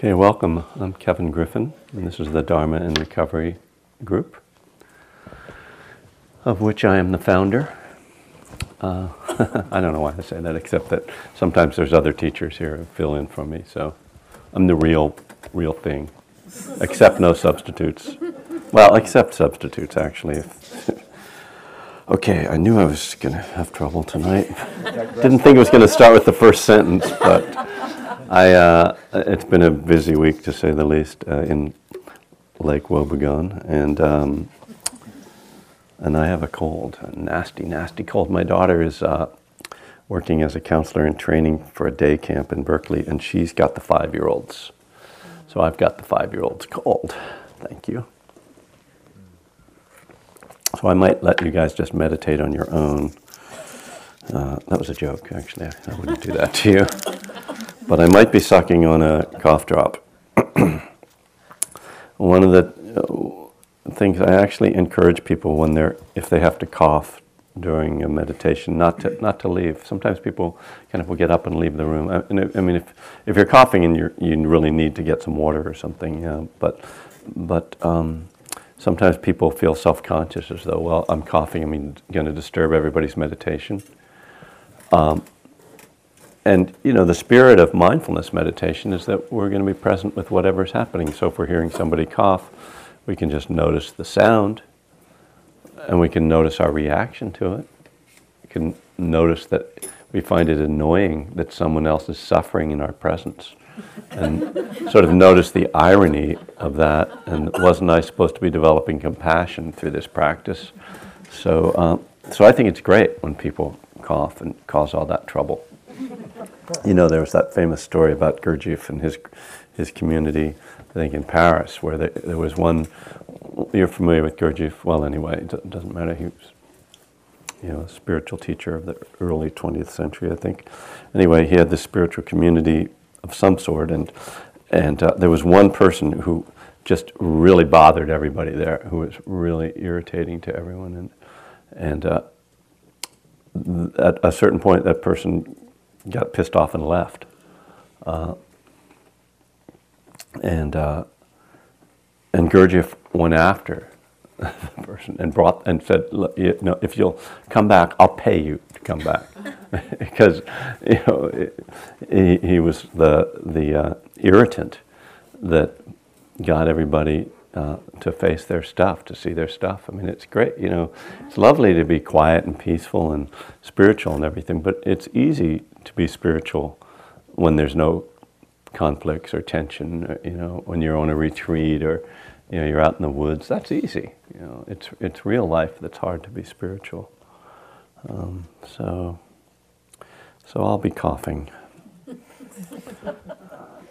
Okay, welcome. I'm Kevin Griffin, and this is the Dharma and Recovery Group, of which I am the founder. Uh, I don't know why I say that, except that sometimes there's other teachers here who fill in for me, so I'm the real, real thing, except no substitutes. Well, except substitutes, actually. okay, I knew I was going to have trouble tonight. Didn't think it was going to start with the first sentence, but. I, uh, it's been a busy week to say the least uh, in Lake Wobegon, and um, and I have a cold, a nasty, nasty cold. My daughter is uh, working as a counselor in training for a day camp in Berkeley, and she's got the five-year-olds. So I've got the five-year-olds cold. Thank you. So I might let you guys just meditate on your own. Uh, that was a joke, actually. I wouldn't do that to you but I might be sucking on a cough drop. One of the uh, things I actually encourage people when they're, if they have to cough during a meditation, not to, not to leave. Sometimes people kind of will get up and leave the room. I, I mean, if, if you're coughing and you you really need to get some water or something, yeah, but, but um, sometimes people feel self-conscious as though, well, I'm coughing, I'm going to disturb everybody's meditation. Um, and you know, the spirit of mindfulness meditation is that we're going to be present with whatever's happening. So if we're hearing somebody cough, we can just notice the sound and we can notice our reaction to it. We can notice that we find it annoying that someone else is suffering in our presence. And sort of notice the irony of that. And wasn't I supposed to be developing compassion through this practice? So, uh, so I think it's great when people cough and cause all that trouble. You know, there was that famous story about Gurdjieff and his his community, I think in Paris, where there, there was one. You're familiar with Gurdjieff, well, anyway, it doesn't matter. He was, you know, a spiritual teacher of the early 20th century, I think. Anyway, he had this spiritual community of some sort, and and uh, there was one person who just really bothered everybody there, who was really irritating to everyone, and and uh, at a certain point, that person got pissed off and left. Uh, and uh, and Gurdjieff went after the person and brought and said, you know, if you'll come back, I'll pay you to come back, because you know it, he, he was the the uh, irritant that got everybody uh, to face their stuff, to see their stuff. I mean, it's great, you know, it's lovely to be quiet and peaceful and spiritual and everything, but it's easy to be spiritual when there's no conflicts or tension, uh, you know, when you're on a retreat or, you know, you're out in the woods. That's easy, you know, it's, it's real life that's hard to be spiritual. Um, so, so I'll be coughing.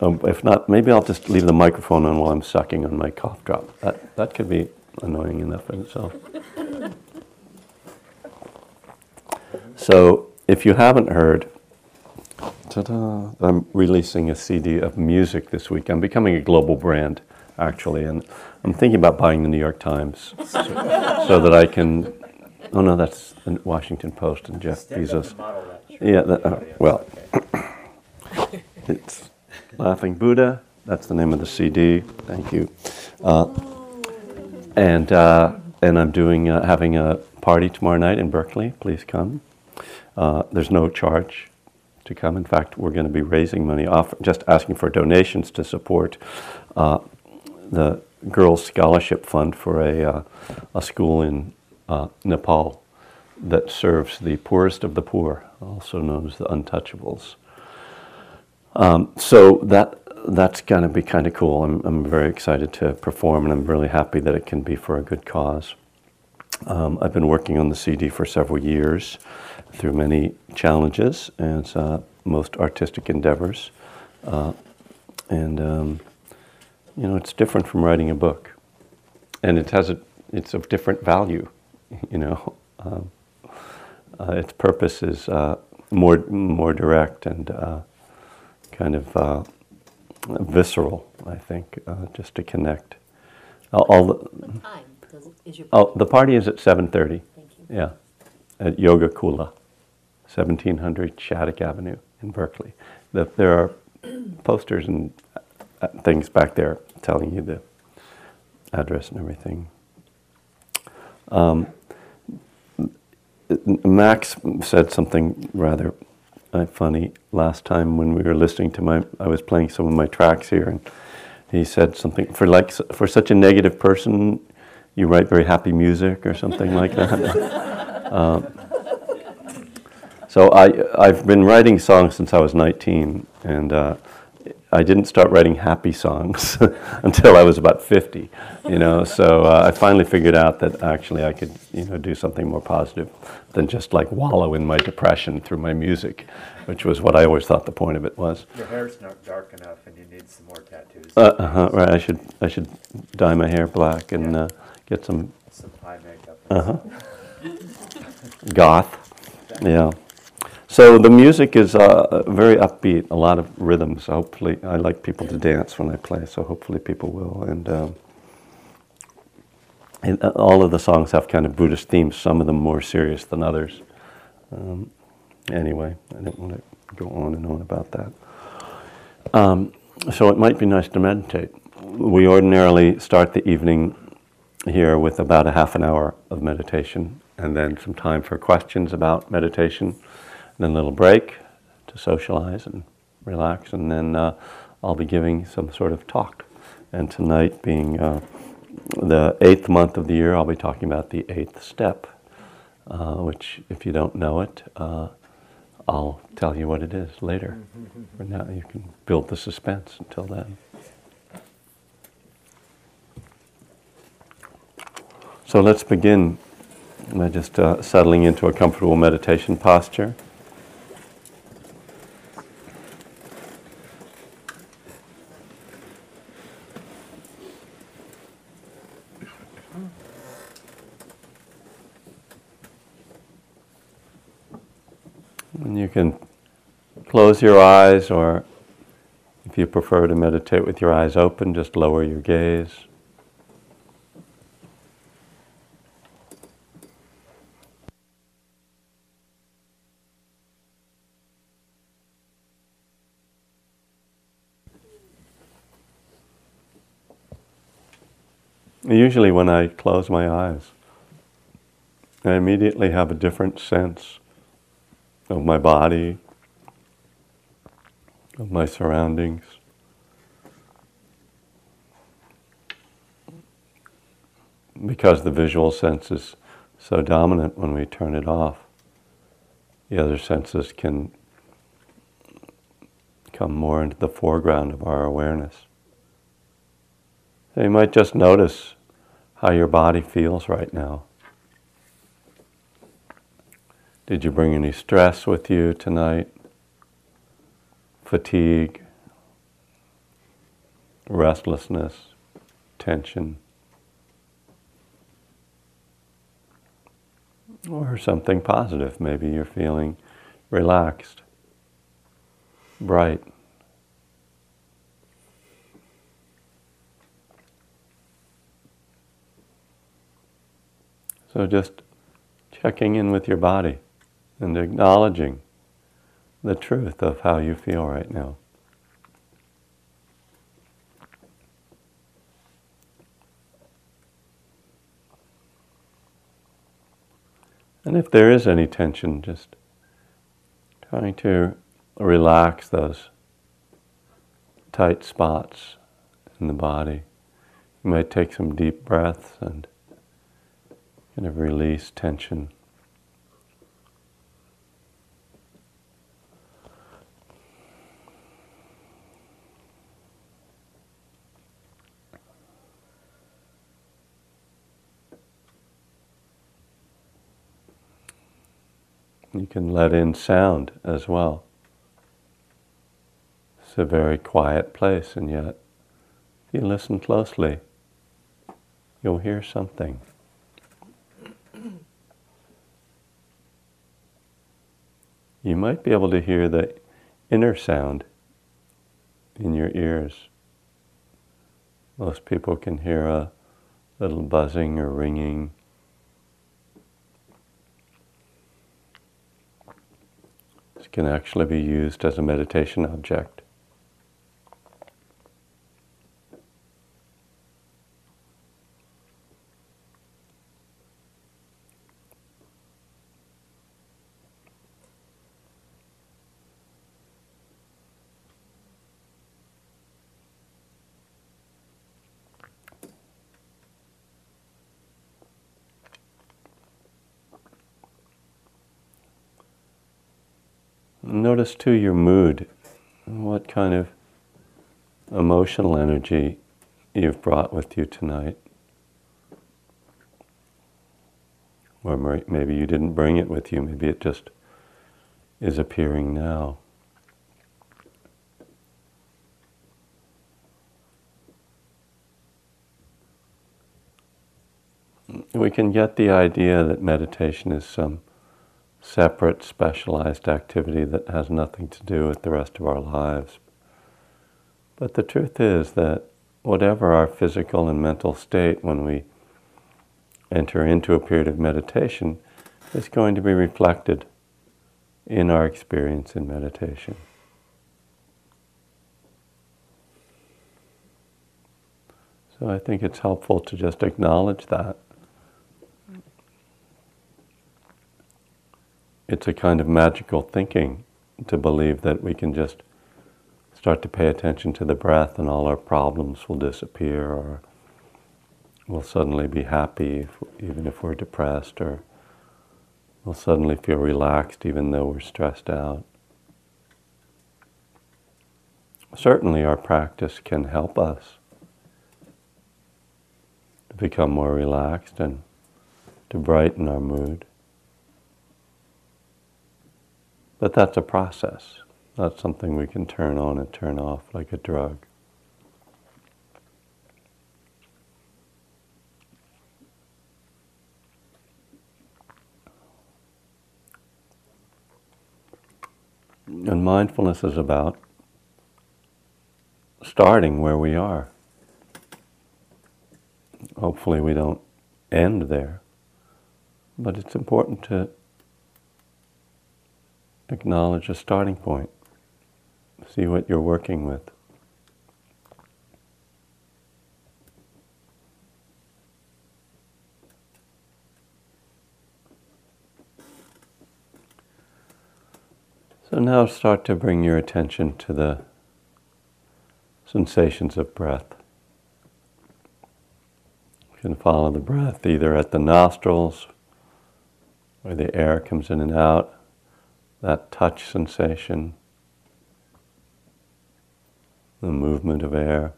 Um, if not, maybe I'll just leave the microphone on while I'm sucking on my cough drop. That, that could be annoying enough in itself. So, if you haven't heard, ta-da, I'm releasing a CD of music this week. I'm becoming a global brand, actually, and I'm thinking about buying the New York Times so, so that I can. Oh no, that's the Washington Post and Jeff Bezos. Yeah, that, uh, well, it's Laughing Buddha. That's the name of the CD. Thank you. Uh, and uh, and I'm doing uh, having a party tomorrow night in Berkeley. Please come. Uh, there's no charge to come. In fact, we're going to be raising money, off, just asking for donations to support uh, the Girls Scholarship Fund for a, uh, a school in Nepal that serves the poorest of the poor, also known as the untouchables. Um, so that that's going to be kind of cool. I'm, I'm very excited to perform, and I'm really happy that it can be for a good cause. Um, I've been working on the CD for several years through many challenges and uh, most artistic endeavors. Uh, and, um, you know, it's different from writing a book. And it has a, it's of different value, you know. Um, uh, its purpose is uh, more, more direct and uh, kind of uh, visceral, I think, uh, just to connect. All, all the, what time does is your Oh, the party is at 7.30. Thank you. Yeah, at Yoga Kula, 1700 Shattuck Avenue in Berkeley. The, there are posters and uh, things back there telling you the address and everything. Um, Max said something rather uh, funny last time when we were listening to my. I was playing some of my tracks here, and he said something for like for such a negative person, you write very happy music or something like that. uh, so I I've been writing songs since I was 19, and. Uh, I didn't start writing happy songs until I was about 50, you know. So uh, I finally figured out that actually I could, you know, do something more positive than just like wallow in my depression through my music, which was what I always thought the point of it was. Your hair's not dark enough, and you need some more tattoos. Uh, uh right. I should I should dye my hair black and uh, get some. Some eye makeup. Uh huh. Goth. Yeah. So the music is uh, very upbeat, a lot of rhythms. Hopefully, I like people to dance when I play, so hopefully people will. And, um, and uh, all of the songs have kind of Buddhist themes. Some of them more serious than others. Um, anyway, I don't want to go on and on about that. Um, so it might be nice to meditate. We ordinarily start the evening here with about a half an hour of meditation, and then some time for questions about meditation then a little break to socialize and relax, and then uh, I'll be giving some sort of talk. And tonight, being uh, the eighth month of the year, I'll be talking about the eighth step, uh, which, if you don't know it, uh, I'll tell you what it is later. For now, you can build the suspense until then. So let's begin by just uh, settling into a comfortable meditation posture. And you can close your eyes, or if you prefer to meditate with your eyes open, just lower your gaze. Usually, when I close my eyes, I immediately have a different sense of my body, of my surroundings. Because the visual sense is so dominant when we turn it off, the other senses can come more into the foreground of our awareness. So you might just notice how your body feels right now. Did you bring any stress with you tonight? Fatigue, restlessness, tension, or something positive? Maybe you're feeling relaxed, bright. So just checking in with your body and acknowledging the truth of how you feel right now. And if there is any tension, just trying to relax those tight spots in the body. You might take some deep breaths and kind of release tension. You can let in sound as well. It's a very quiet place, and yet, if you listen closely, you'll hear something. You might be able to hear the inner sound in your ears. Most people can hear a little buzzing or ringing can actually be used as a meditation object. Notice too your mood, what kind of emotional energy you've brought with you tonight. Or maybe you didn't bring it with you, maybe it just is appearing now. We can get the idea that meditation is some separate, specialized activity that has nothing to do with the rest of our lives. But the truth is that whatever our physical and mental state when we enter into a period of meditation is going to be reflected in our experience in meditation. So I think it's helpful to just acknowledge that. It's a kind of magical thinking to believe that we can just start to pay attention to the breath and all our problems will disappear or we'll suddenly be happy if, even if we're depressed or we'll suddenly feel relaxed even though we're stressed out. Certainly our practice can help us to become more relaxed and to brighten our mood. But that's a process. That's something we can turn on and turn off like a drug. And mindfulness is about starting where we are. Hopefully, we don't end there. But it's important to acknowledge a starting point. See what you're working with. So now start to bring your attention to the sensations of breath. You can follow the breath either at the nostrils, where the air comes in and out, that touch sensation, the movement of air,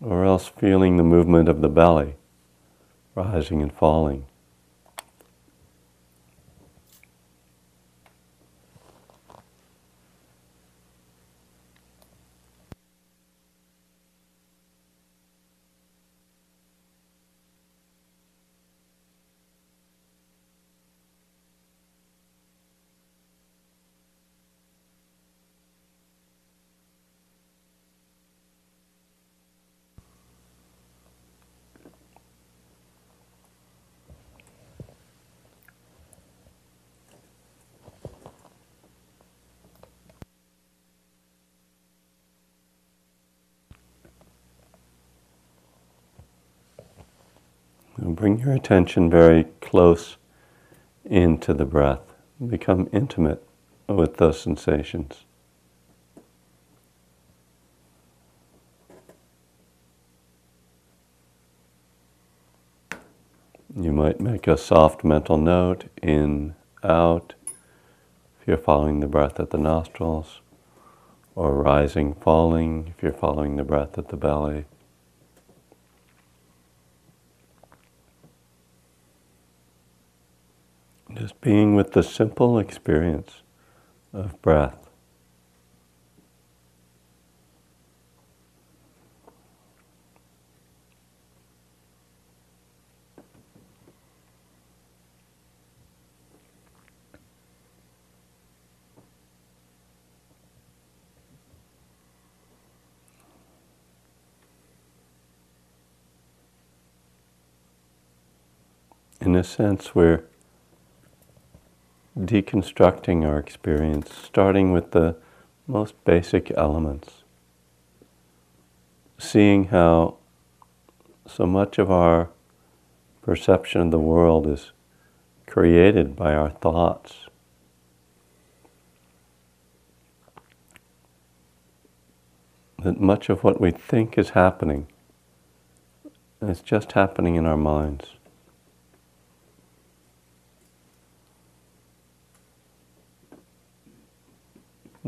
or else feeling the movement of the belly rising and falling. And bring your attention very close into the breath. Become intimate with those sensations. You might make a soft mental note in, out, if you're following the breath at the nostrils, or rising, falling, if you're following the breath at the belly. Just being with the simple experience of breath. In a sense, we're deconstructing our experience, starting with the most basic elements. Seeing how so much of our perception of the world is created by our thoughts. That much of what we think is happening is just happening in our minds.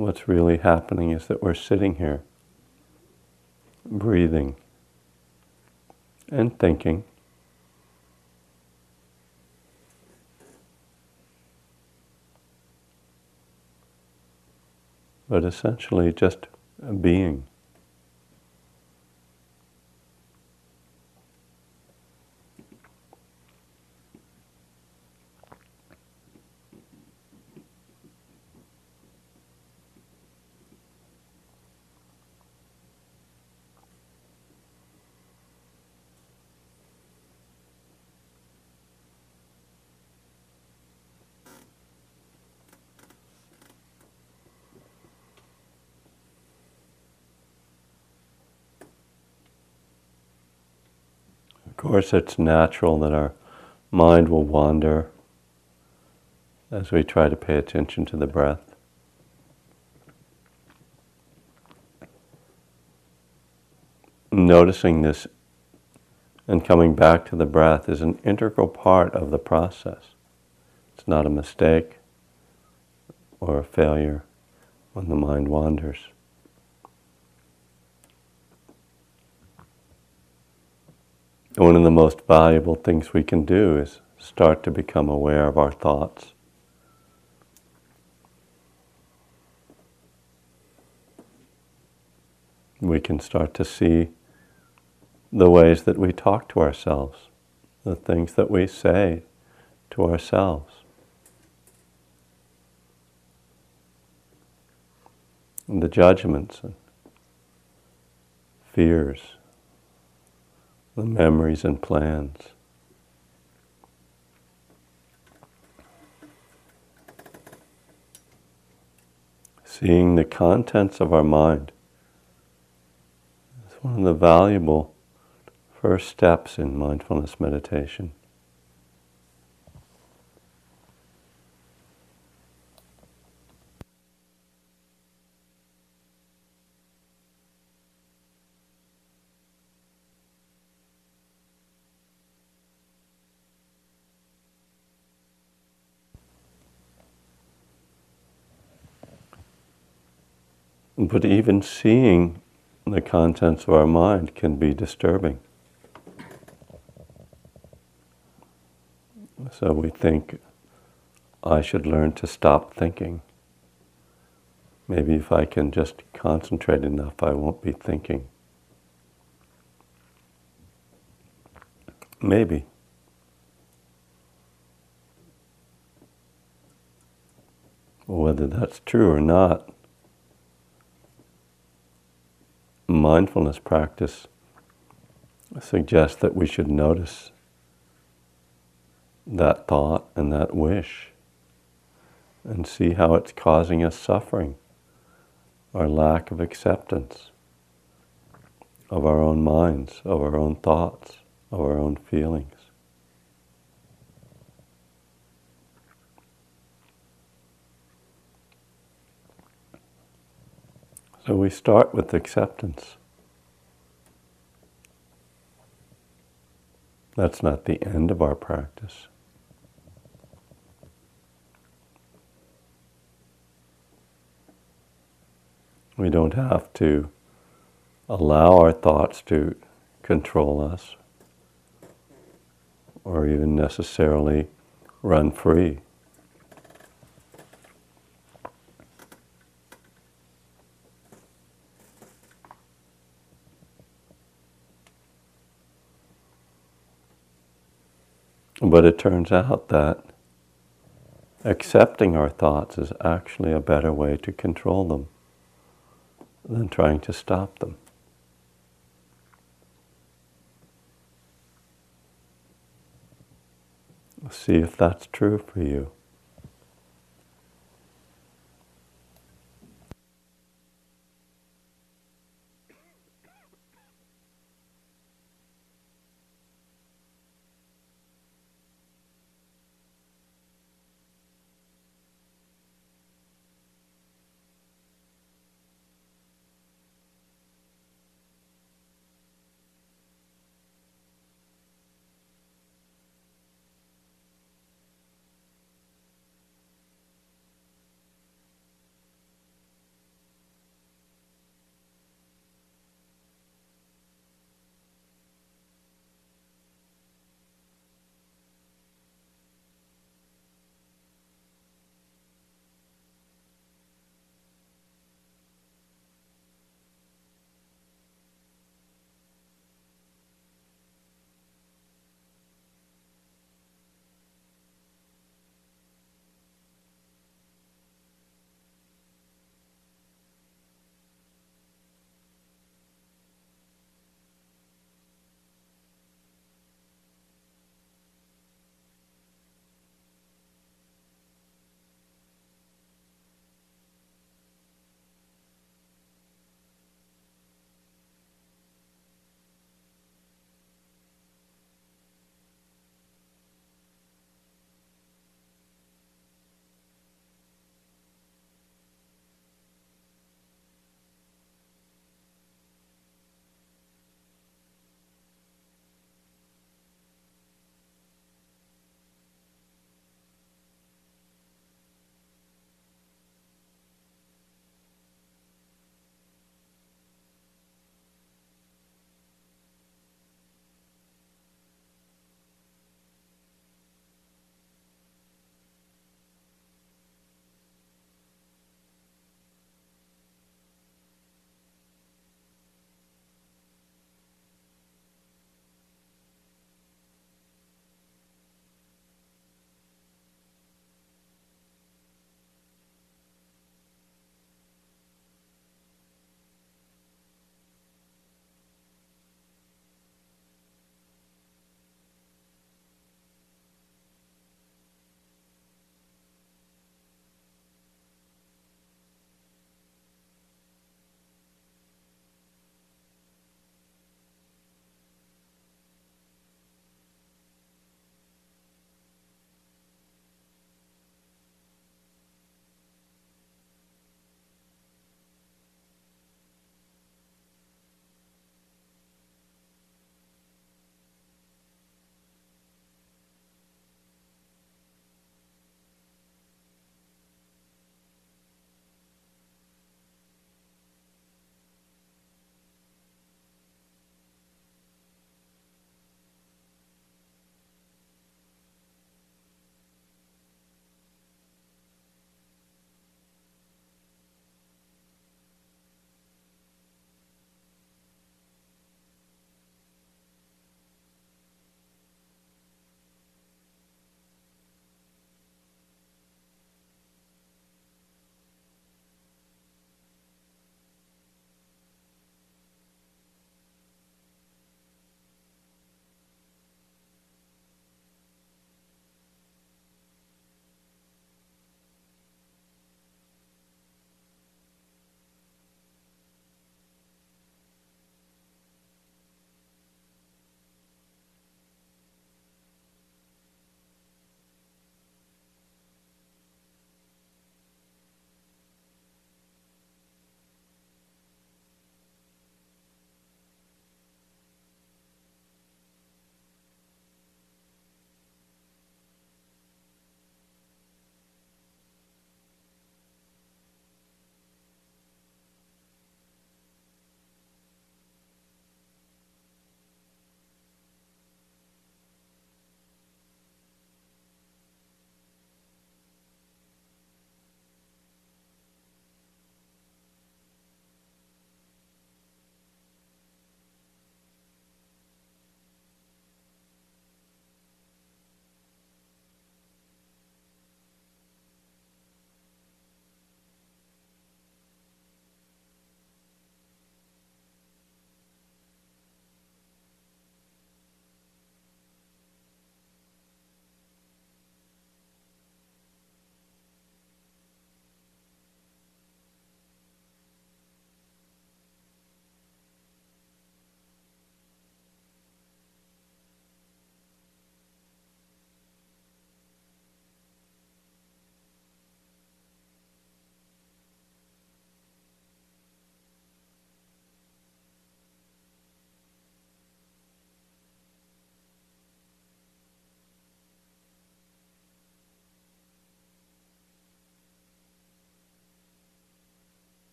What's really happening is that we're sitting here, breathing and thinking. But essentially just being. Of course, it's natural that our mind will wander as we try to pay attention to the breath. Noticing this and coming back to the breath is an integral part of the process. It's not a mistake or a failure when the mind wanders. One of the most valuable things we can do is start to become aware of our thoughts. We can start to see the ways that we talk to ourselves, the things that we say to ourselves. The judgments and fears the memories and plans. Seeing the contents of our mind is one of the valuable first steps in mindfulness meditation. But even seeing the contents of our mind can be disturbing. So we think, I should learn to stop thinking. Maybe if I can just concentrate enough, I won't be thinking. Maybe. Whether that's true or not, mindfulness practice suggests that we should notice that thought and that wish and see how it's causing us suffering, our lack of acceptance of our own minds, of our own thoughts, of our own feelings. So we start with acceptance. That's not the end of our practice. We don't have to allow our thoughts to control us or even necessarily run free. But it turns out that accepting our thoughts is actually a better way to control them than trying to stop them. See if that's true for you.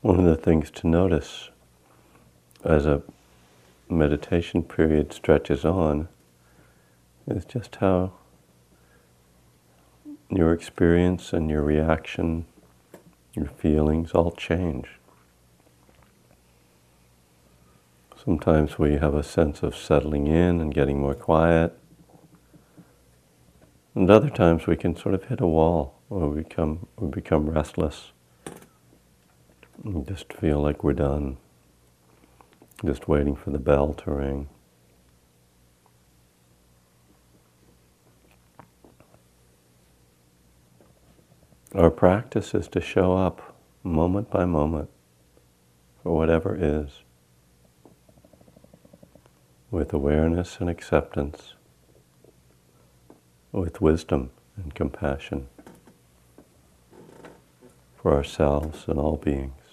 One of the things to notice as a meditation period stretches on is just how your experience and your reaction, your feelings all change. Sometimes we have a sense of settling in and getting more quiet. And other times we can sort of hit a wall or we become, we become restless. We just feel like we're done. Just waiting for the bell to ring. Our practice is to show up moment by moment for whatever is with awareness and acceptance, with wisdom and compassion for ourselves and all beings.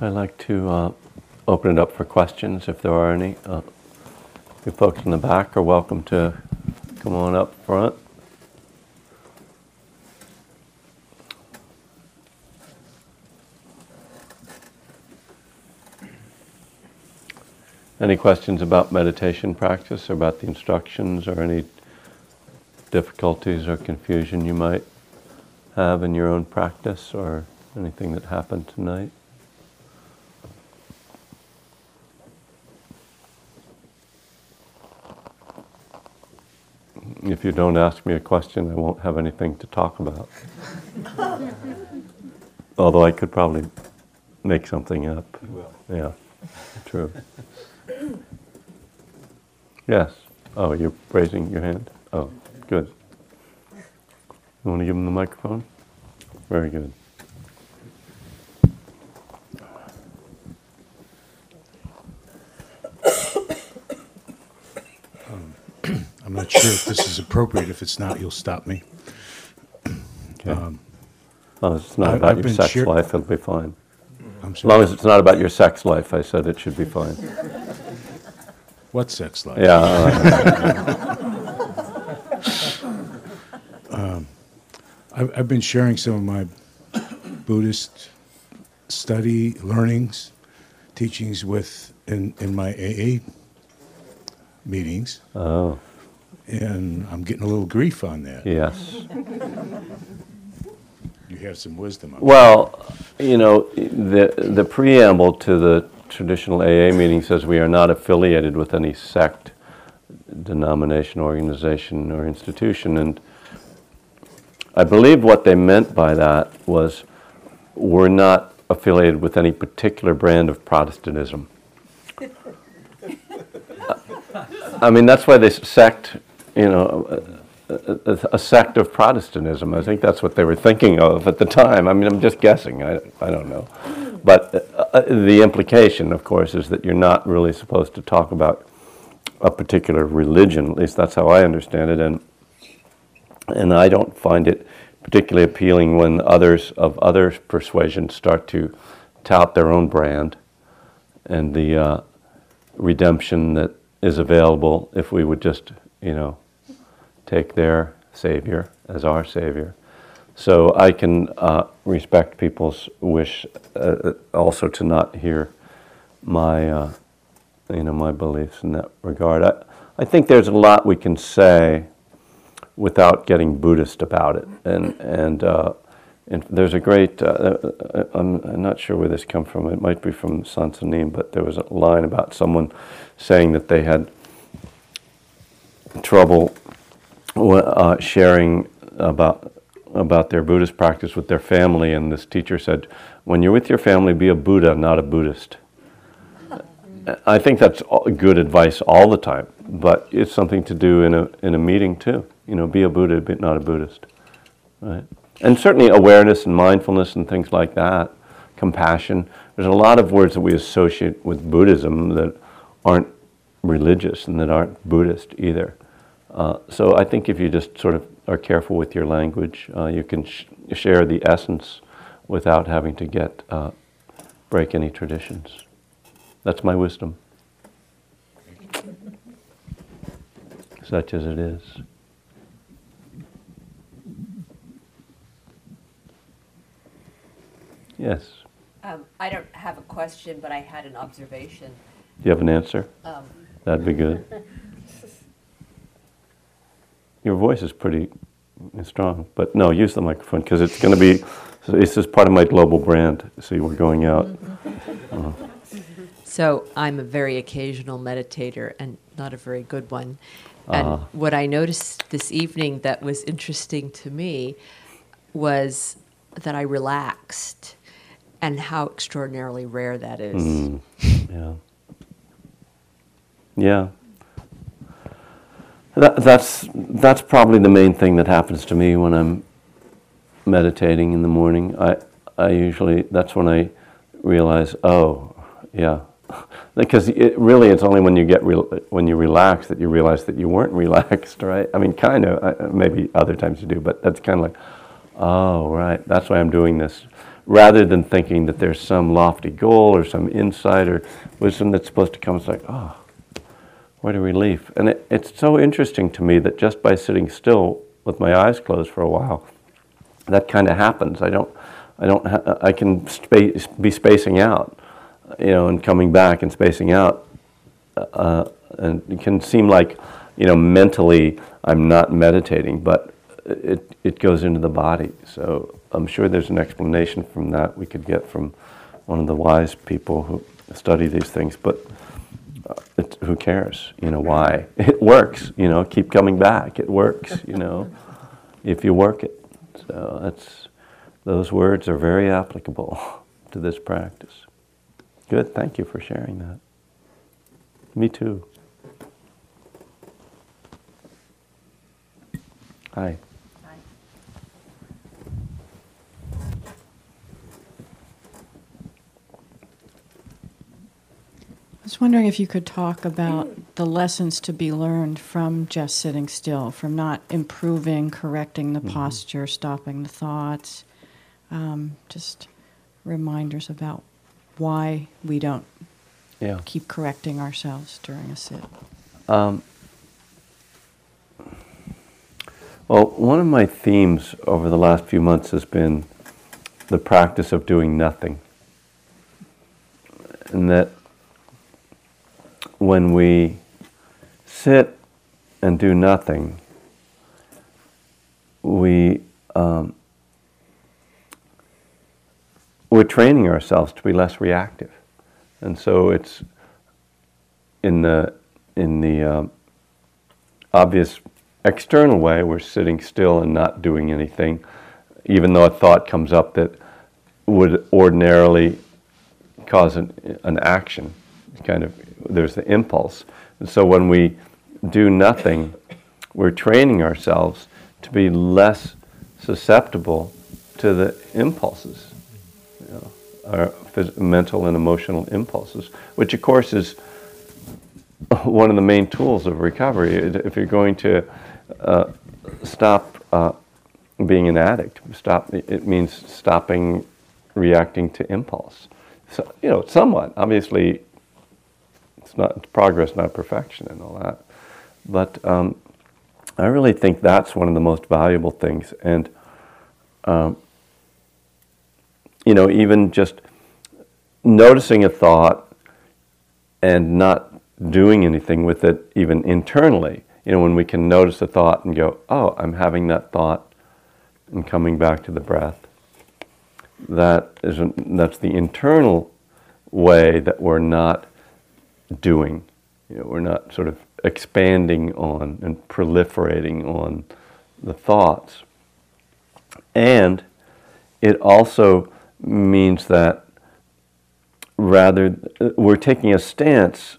I'd like to uh, open it up for questions if there are any. Uh, You folks in the back are welcome to come on up front. Any questions about meditation practice or about the instructions or any difficulties or confusion you might have in your own practice or anything that happened tonight? If you don't ask me a question, I won't have anything to talk about. Although I could probably make something up. Yeah, true. Yes. Oh, you're raising your hand? Oh, good. You want to give him the microphone? Very good. I'm not sure if this is appropriate. If it's not, you'll stop me. Um, it's not I- about I've your been sex life, it'll be fine. I'm As long sorry. as it's not about your sex life, I said it should be fine. What sex life? Yeah, all right. I've, I've been sharing some of my Buddhist study learnings, teachings with in, in my AA meetings, oh, and I'm getting a little grief on that. yes. You have some wisdom on Well, you know, the, the preamble to the traditional AA meeting says we are not affiliated with any sect, denomination, organization, or institution. And I believe what they meant by that was we're not affiliated with any particular brand of Protestantism. I mean, that's why this sect, you know, a, a, a sect of Protestantism. I think that's what they were thinking of at the time. I mean, I'm just guessing. I, I don't know. But uh, uh, the implication, of course, is that you're not really supposed to talk about a particular religion. At least that's how I understand it. And and I don't find it particularly appealing when others of other persuasions start to tout their own brand and the uh, redemption that is available if we would just, you know, take their Savior as our Savior. So I can uh, respect people's wish uh, also to not hear my, uh, you know, my beliefs in that regard. I, I think there's a lot we can say without getting Buddhist about it, and and. Uh, and there's a great, uh, uh, I'm, I'm not sure where this comes from, it might be from Soen Sa Nim, but there was a line about someone saying that they had trouble uh, sharing about about their Buddhist practice with their family, and this teacher said, "When you're with your family, be a Buddha, not a Buddhist." I think that's good advice all the time, but it's something to do in a in a meeting too. You know, be a Buddha, but not a Buddhist, right? And certainly awareness and mindfulness and things like that, compassion. There's a lot of words that we associate with Buddhism that aren't religious and that aren't Buddhist either. Uh, so I think if you just sort of are careful with your language, uh, you can sh- share the essence without having to get uh, break any traditions. That's my wisdom, such as it is. Yes. Um, I don't have a question, but I had an observation. Do you have an answer? Um, That'd be good. Your voice is pretty strong, but no, use the microphone because it's going to be. This is part of my global brand. See, we're going out. So I'm a very occasional meditator and not a very good one. And Ah. what I noticed this evening that was interesting to me was that I relaxed and how extraordinarily rare that is. Mm, yeah. Yeah. That, that's that's probably the main thing that happens to me when I'm meditating in the morning. I I usually that's when I realize, oh, yeah, because it really it's only when you get real when you relax that you realize that you weren't relaxed, right? I mean, kind of. Maybe other times you do, but that's kind of like, oh, right. That's why I'm doing this. rather than thinking that there's some lofty goal or some insight or wisdom that's supposed to come, it's like, oh, what a relief. And it, it's so interesting to me that just by sitting still with my eyes closed for a while, that kind of happens. I don't, I don't, ha- I can be spacing out, you know, and coming back and spacing out, uh, and it can seem like, you know, mentally I'm not meditating, but it, it goes into the body. So I'm sure there's an explanation from that we could get from one of the wise people who study these things, but uh, Uh, who cares? You know why? It works. You know, keep coming back. It works. You know, if you work it. So that's those words are very applicable to this practice. Good. Thank you for sharing that. Me too. Hi. Was wondering if you could talk about the lessons to be learned from just sitting still, from not improving, correcting the posture, stopping the thoughts. Um, just reminders about why we don't Yeah. keep correcting ourselves during a sit. Um, well, one of my themes over the last few months has been the practice of doing nothing. And that when we sit and do nothing, we um, we're training ourselves to be less reactive, and so it's in the in the um, obvious external way, we're sitting still and not doing anything, even though a thought comes up that would ordinarily cause an, an action. Kind of there's the impulse, and so when we do nothing, we're training ourselves to be less susceptible to the impulses, you know, our phys- mental and emotional impulses, which of course is one of the main tools of recovery. If you're going to uh, stop uh, being an addict, stop. It means stopping reacting to impulse. So you know, somewhat. Obviously, not progress, not perfection, and all that. But um, I really think that's one of the most valuable things. And um, you know, even just noticing a thought and not doing anything with it even internally. You know, when we can notice a thought and go, oh, I'm having that thought and coming back to the breath. That is that's the internal way that we're not doing. You know, we're not sort of expanding on and proliferating on the thoughts. And it also means that rather we're taking a stance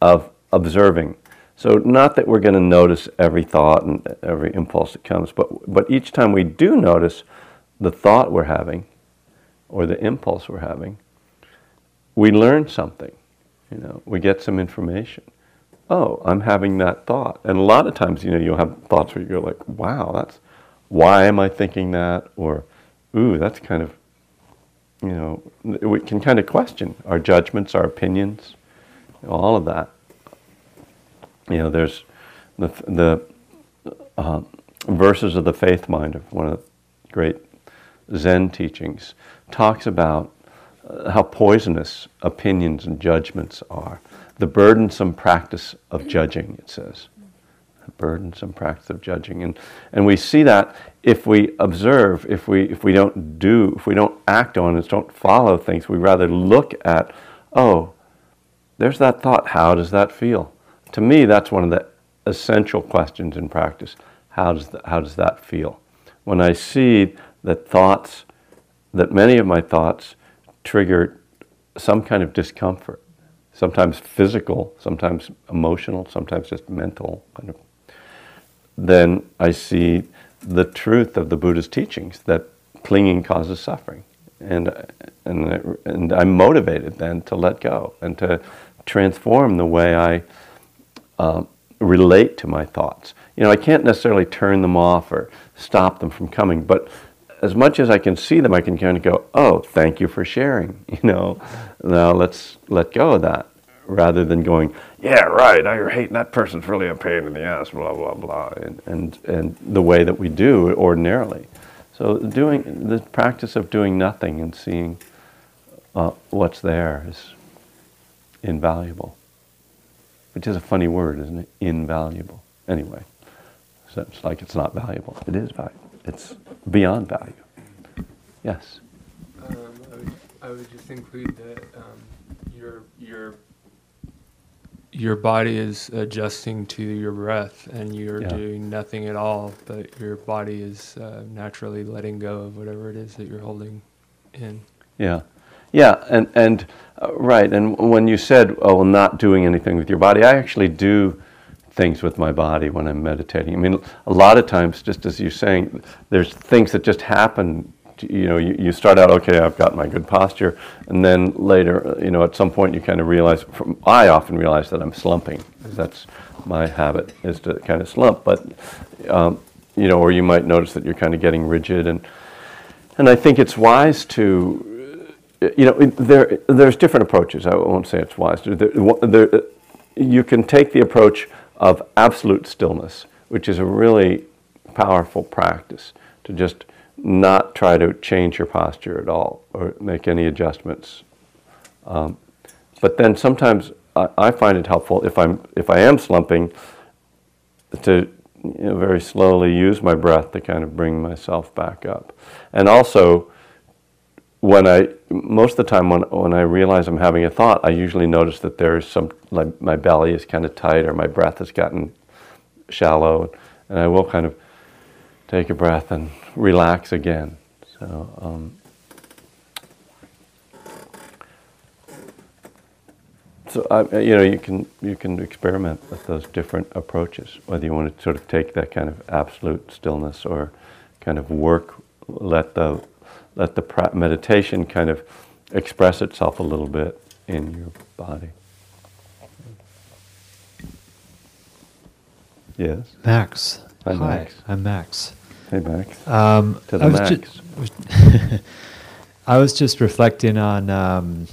of observing. So not that we're going to notice every thought and every impulse that comes, but but each time we do notice the thought we're having or the impulse we're having, we learn something. You know, we get some information. Oh, I'm having that thought. And a lot of times, you know, you'll have thoughts where you go like, wow, that's why am I thinking that? Or, ooh, that's kind of you know, we can kind of question our judgments, our opinions, all of that. You know, there's the, the uh, verses of the faith mind of one of the great Zen teachings talks about Uh, how poisonous opinions and judgments are. The burdensome practice of judging, it says. The burdensome practice of judging. And, and we see that if we observe, if we, if we don't do, if we don't act on it, don't follow things, we rather look at, oh, there's that thought, how does that feel? To me, that's one of the essential questions in practice. How does, that, how does that feel? When I see that thoughts, that many of my thoughts trigger some kind of discomfort, sometimes physical, sometimes emotional, sometimes just mental, kind of, then I see the truth of the Buddha's teachings that clinging causes suffering. And, and, and I'm motivated then to let go and to transform the way I uh, relate to my thoughts. You know, I can't necessarily turn them off or stop them from coming, but as much as I can see them, I can kind of go, "Oh, thank you for sharing." You know, now let's let go of that, rather than going, "Yeah, right. I hating that person's really a pain in the ass." Blah blah blah, and and and the way that we do ordinarily. So doing the practice of doing nothing and seeing uh, what's there is invaluable. Which is a funny word, isn't it? Invaluable. Anyway, so it's like it's not valuable. It is valuable. It's beyond value. Yes. Um, I, would, I would just include that um, your your your body is adjusting to your breath, and you're Yeah. doing nothing at all, but your body is uh, naturally letting go of whatever it is that you're holding in. Yeah, yeah, and and uh, right. And when you said, "Oh, well, not doing anything with your body," I actually do things with my body when I'm meditating. I mean, a lot of times, just as you're saying, there's things that just happen. You know, you, you start out okay. I've got my good posture, and then later, you know, at some point, you kind of realize. From, I often realize that I'm slumping, because That's my habit is to kind of slump. But um, you know, or you might notice that you're kind of getting rigid and. And I think it's wise to, you know, there, there's different approaches. I won't say it's wise. There, there, you can take the approach of absolute stillness, which is a really powerful practice to just not try to change your posture at all or make any adjustments. Um, but then sometimes I, I find it helpful if I'm if I am slumping to you know, very slowly use my breath to kind of bring myself back up. And also, when I, most of the time when, when I realize I'm having a thought, I usually notice that there's some, like my belly is kind of tight or my breath has gotten shallow. And I will kind of take a breath and relax again. So, um, So you know, you can you can experiment with those different approaches. Whether you want to sort of take that kind of absolute stillness, or kind of work, let the let the meditation kind of express itself a little bit in your body. Yes. Max. Hi, Hi, Max. I'm Max. Hey, Max. Um, To the I was max. ju- I was just reflecting on, um,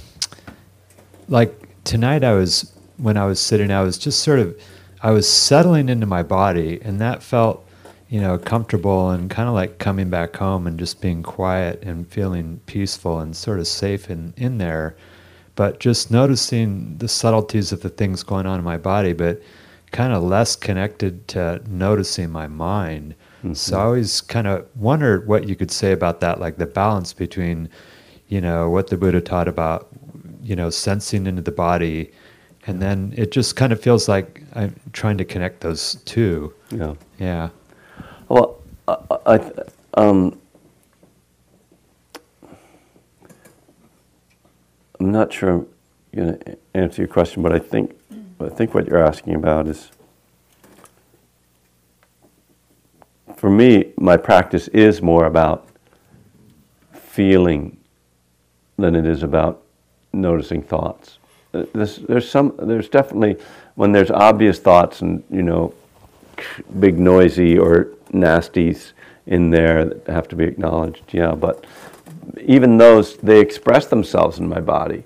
like tonight. I was when I was sitting. I was just sort of, I was settling into my body, and that felt, you know, comfortable and kind of like coming back home and just being quiet and feeling peaceful and sort of safe in in there. But just noticing the subtleties of the things going on in my body, but kind of less connected to noticing my mind. So I mm-hmm. always kind of wondered what you could say about that, like the balance between, you know, what the Buddha taught about, you know, sensing into the body, and then it just kind of feels like I'm trying to connect those two. Yeah. Yeah. Well, I, I um, I'm not sure I'm going to answer your question, but I think I think what you're asking about is, for me, my practice is more about feeling than it is about noticing thoughts. This, there's some, there's definitely when there's obvious thoughts and you know big noisy or nasties in there that have to be acknowledged. Yeah, but even those they express themselves in my body,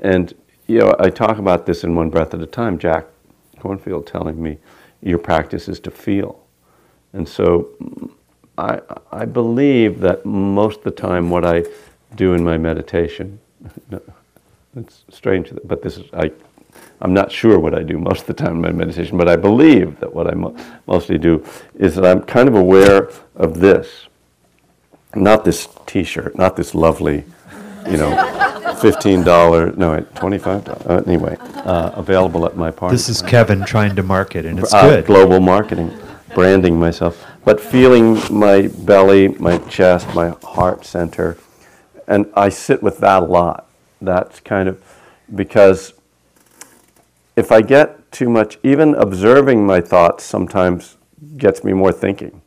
and you know I talk about this in one breath at a time. Jack Kornfield telling me your practice is to feel, and so I I believe that most of the time what I do in my meditation. It's strange, but this is I. I'm not sure what I do most of the time in my meditation, but I believe that what I mo- mostly do is that I'm kind of aware of this. Not this T-shirt, not this lovely, you know, fifteen dollar, no, twenty-five dollars. Uh, anyway, uh, available at my party. This is Kevin trying to market, and it's Uh, good. Global marketing, branding myself, but feeling my belly, my chest, my heart center, and I sit with that a lot. That's kind of because if I get too much, even observing my thoughts sometimes gets me more thinking.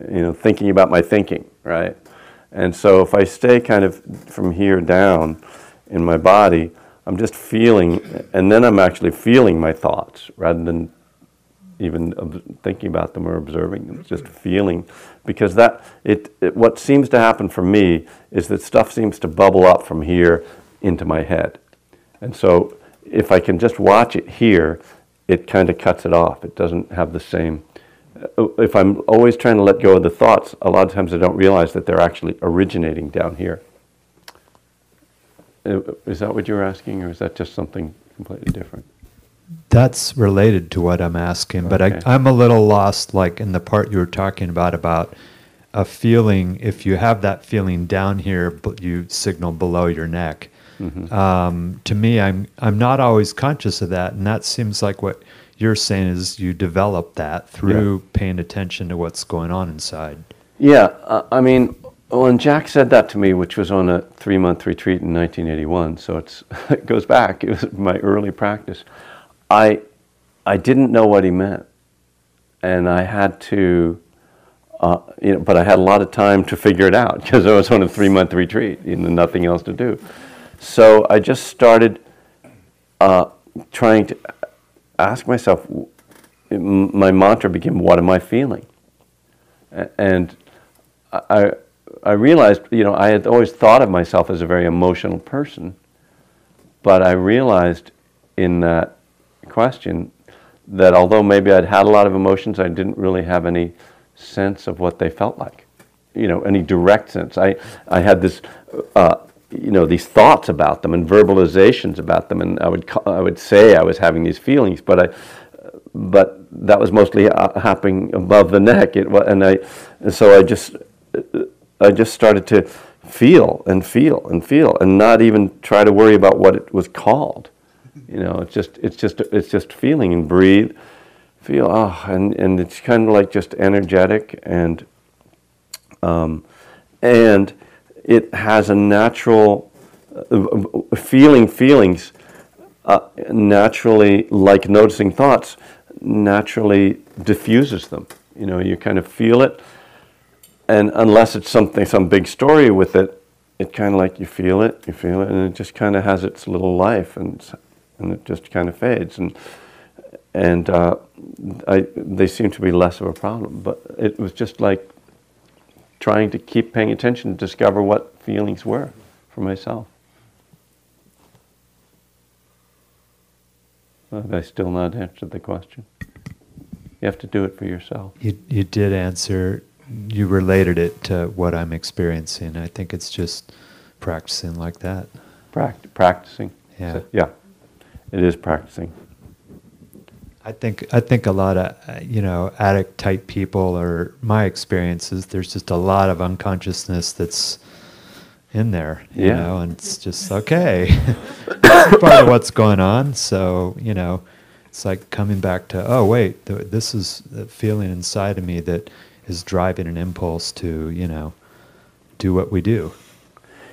You know, thinking about my thinking, right? And so if I stay kind of from here down in my body, I'm just feeling, and then I'm actually feeling my thoughts rather than even thinking about them or observing them, just feeling, because that it, it what seems to happen for me is that stuff seems to bubble up from here into my head, and so if I can just watch it here, it kind of cuts it off. It doesn't have the same. uh, If I'm always trying to let go of the thoughts, a lot of times I don't realize that they're actually originating down here. Uh, that what you're asking, or is that just something completely different? That's related to what I'm asking, but Okay. I, I'm a little lost, like in the part you were talking about, about a feeling, if you have that feeling down here, but you signal below your neck. Um, to me, I'm, I'm not always conscious of that. And that seems like what you're saying is you develop that through paying attention to what's going on inside. Yeah, uh, I mean, when Jack said that to me, which was on a three month retreat in 1981, so it's, it goes back, it was my early practice, I, I didn't know what he meant. And I had to, uh, you know, but I had a lot of time to figure it out because I was on a three month retreat, you know, nothing else to do. So I just started uh, trying to ask myself, my mantra became, What am I feeling? And I, I realized, you know, I had always thought of myself as a very emotional person, but I realized in that question that although maybe I'd had a lot of emotions, I didn't really have any sense of what they felt like, you know, any direct sense. I, I had this, uh, you know, these thoughts about them and verbalizations about them, and I would, I would say I was having these feelings, but I, but that was mostly happening above the neck. It, and I, and so I just, I just started to feel and feel and feel, and not even try to worry about what it was called. You know, it's just, it's just, it's just feeling and breathe, feel. Ah, and and it's kind of like just energetic and, um, and it has a natural uh, feeling feelings uh, naturally, like noticing thoughts, naturally diffuses them. You know, you kind of feel it, and unless it's something, some big story with it, it kind of like you feel it, you feel it, and it just kind of has its little life, and and it just kind of fades, and and uh, I, they seem to be less of a problem. But it was just like trying to keep paying attention to discover what feelings were for myself. Have I still not answered the question? You have to do it for yourself. You, you did answer, you related it to what I'm experiencing. I think it's just practicing like that. Pract- practicing. Yeah. So- yeah. It is practicing. I think I think a lot of you know addict type people, or my experiences, there's just a lot of unconsciousness that's in there, you Yeah. know, and it's just okay, It's part of what's going on. So you know, it's like coming back to oh wait, th- this is the feeling inside of me that is driving an impulse to you know do what we do.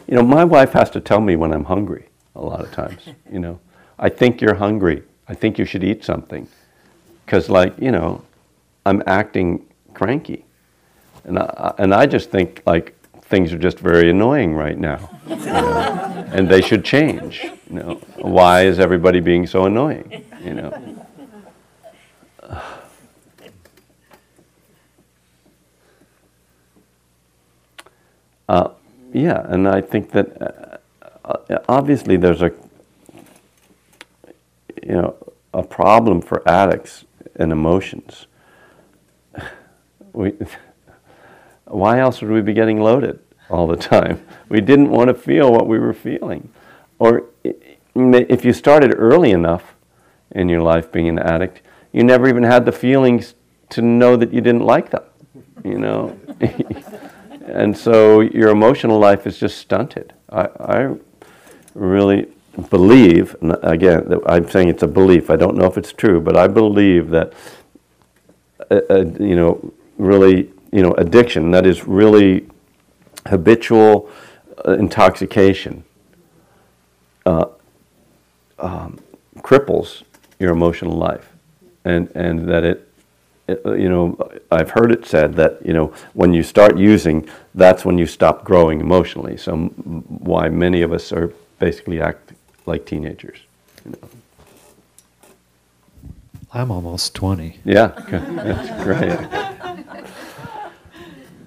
You know, my wife has to tell me when I'm hungry a lot of times. You know, I think you're hungry. I think you should eat something. Because, like, you know, I'm acting cranky. And I, and I just think, like, things are just very annoying right now. you know, and they should change. You know, why is everybody being so annoying? You know. Uh, yeah, and I think that uh, uh, obviously there's a you know a problem for addicts and emotions. We, why else would we be getting loaded all the time? We didn't want to feel what we were feeling, or if you started early enough in your life being an addict, you never even had the feelings to know that you didn't like them. You know. and so your emotional life is just stunted. I, I really believe, again, I'm saying it's a belief. I don't know if it's true, but I believe that, uh, uh, you know, really, you know, addiction, that is really habitual uh, intoxication, uh, um, cripples your emotional life, and and that it it- you know, I've heard it said that, you know, when you start using, that's when you stop growing emotionally. So why many of us are basically act like teenagers. You know. I'm almost 20. Yeah, that's great.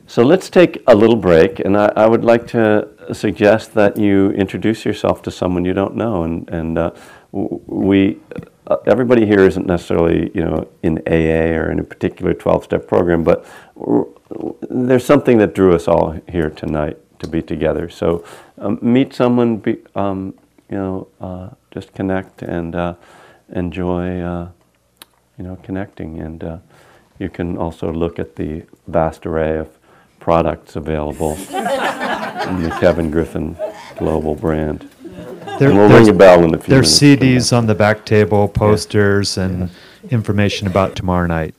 So let's take a little break, and I, I would like to suggest that you introduce yourself to someone you don't know. And, and uh, we, uh, everybody here isn't necessarily, you know, in AA or in a particular 12-step program, but there's something that drew us all here tonight to be together. So um, meet someone, be, um, you know, uh, just connect and uh, enjoy. Uh, you know, connecting. And uh, you can also look at the vast array of products available in the Kevin Griffin Global brand. There, and we'll there's- ring a bell in a few There's CDs on the back table, posters, and information about tomorrow night.